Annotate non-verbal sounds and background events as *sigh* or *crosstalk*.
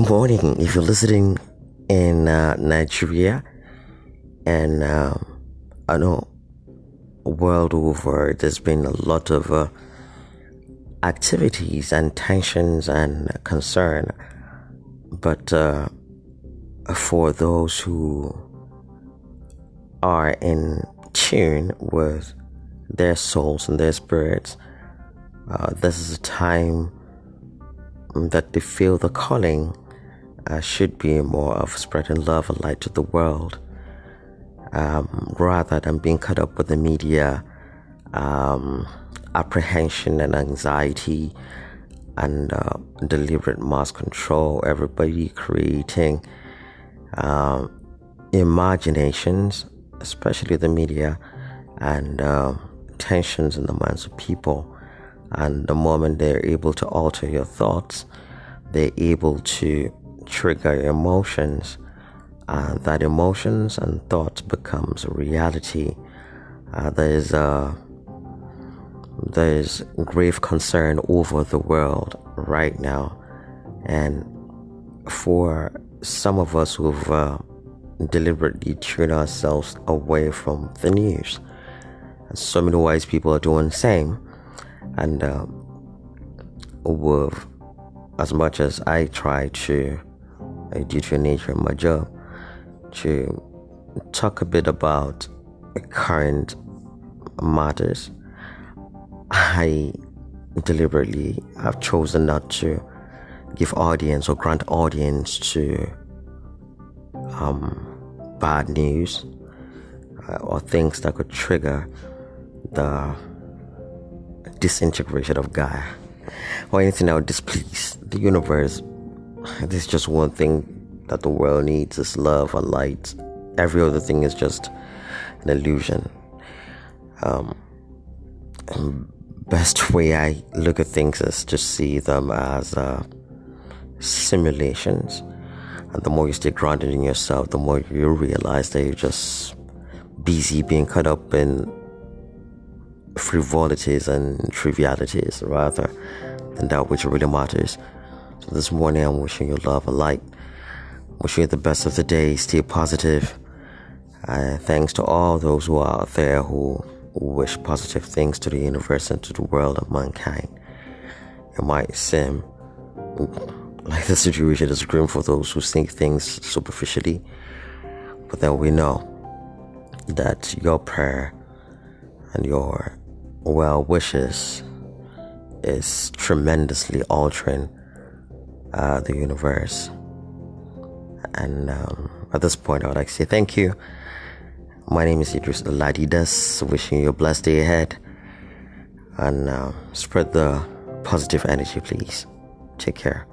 Good morning. If you're listening in uh, Nigeria, and uh, I know world over, there's been a lot of uh, activities and tensions and concern, but uh, for those who are in tune with their souls and their spirits, uh, this is a time that they feel the calling uh, should be more of spreading love and light to the world um, rather than being caught up with the media um, apprehension and anxiety and uh, deliberate mass control, everybody creating uh, imaginations, especially the media, and uh, tensions in the minds of people. And the moment they're able to alter your thoughts, they're able to trigger emotions. Uh, that emotions and thoughts becomes reality. Uh, there's a there's grave concern over the world right now, and for some of us who've uh, deliberately turned ourselves away from the news, so many wise people are doing the same, and uh, with as much as I try to, to the nature of my job, to talk a bit about current matters I deliberately have chosen not to give audience or grant audience to um, bad news uh, or things that could trigger the disintegration of Gaia or anything that would displease the universe. *laughs* This is just one thing that the world needs is love and light. Every other thing is just an illusion. Um, best way I look at things is to see them as uh, simulations. And the more you stay grounded in yourself, the more you realize that you're just busy being caught up in frivolities and trivialities rather than that which really matters. So this morning, I'm wishing you love and light. Wishing you the best of the day. Stay positive. Uh, thanks to all those who are out there who wish positive things to the universe and to the world of mankind. It might seem like the situation is grim for those who think things superficially, but then we know that your prayer and your well wishes is tremendously altering uh, the universe. And um, at this point, I would like to say thank you. My name is Idris Ladidas, wishing you a blessed day ahead. And uh, spread the positive energy, please. Take care.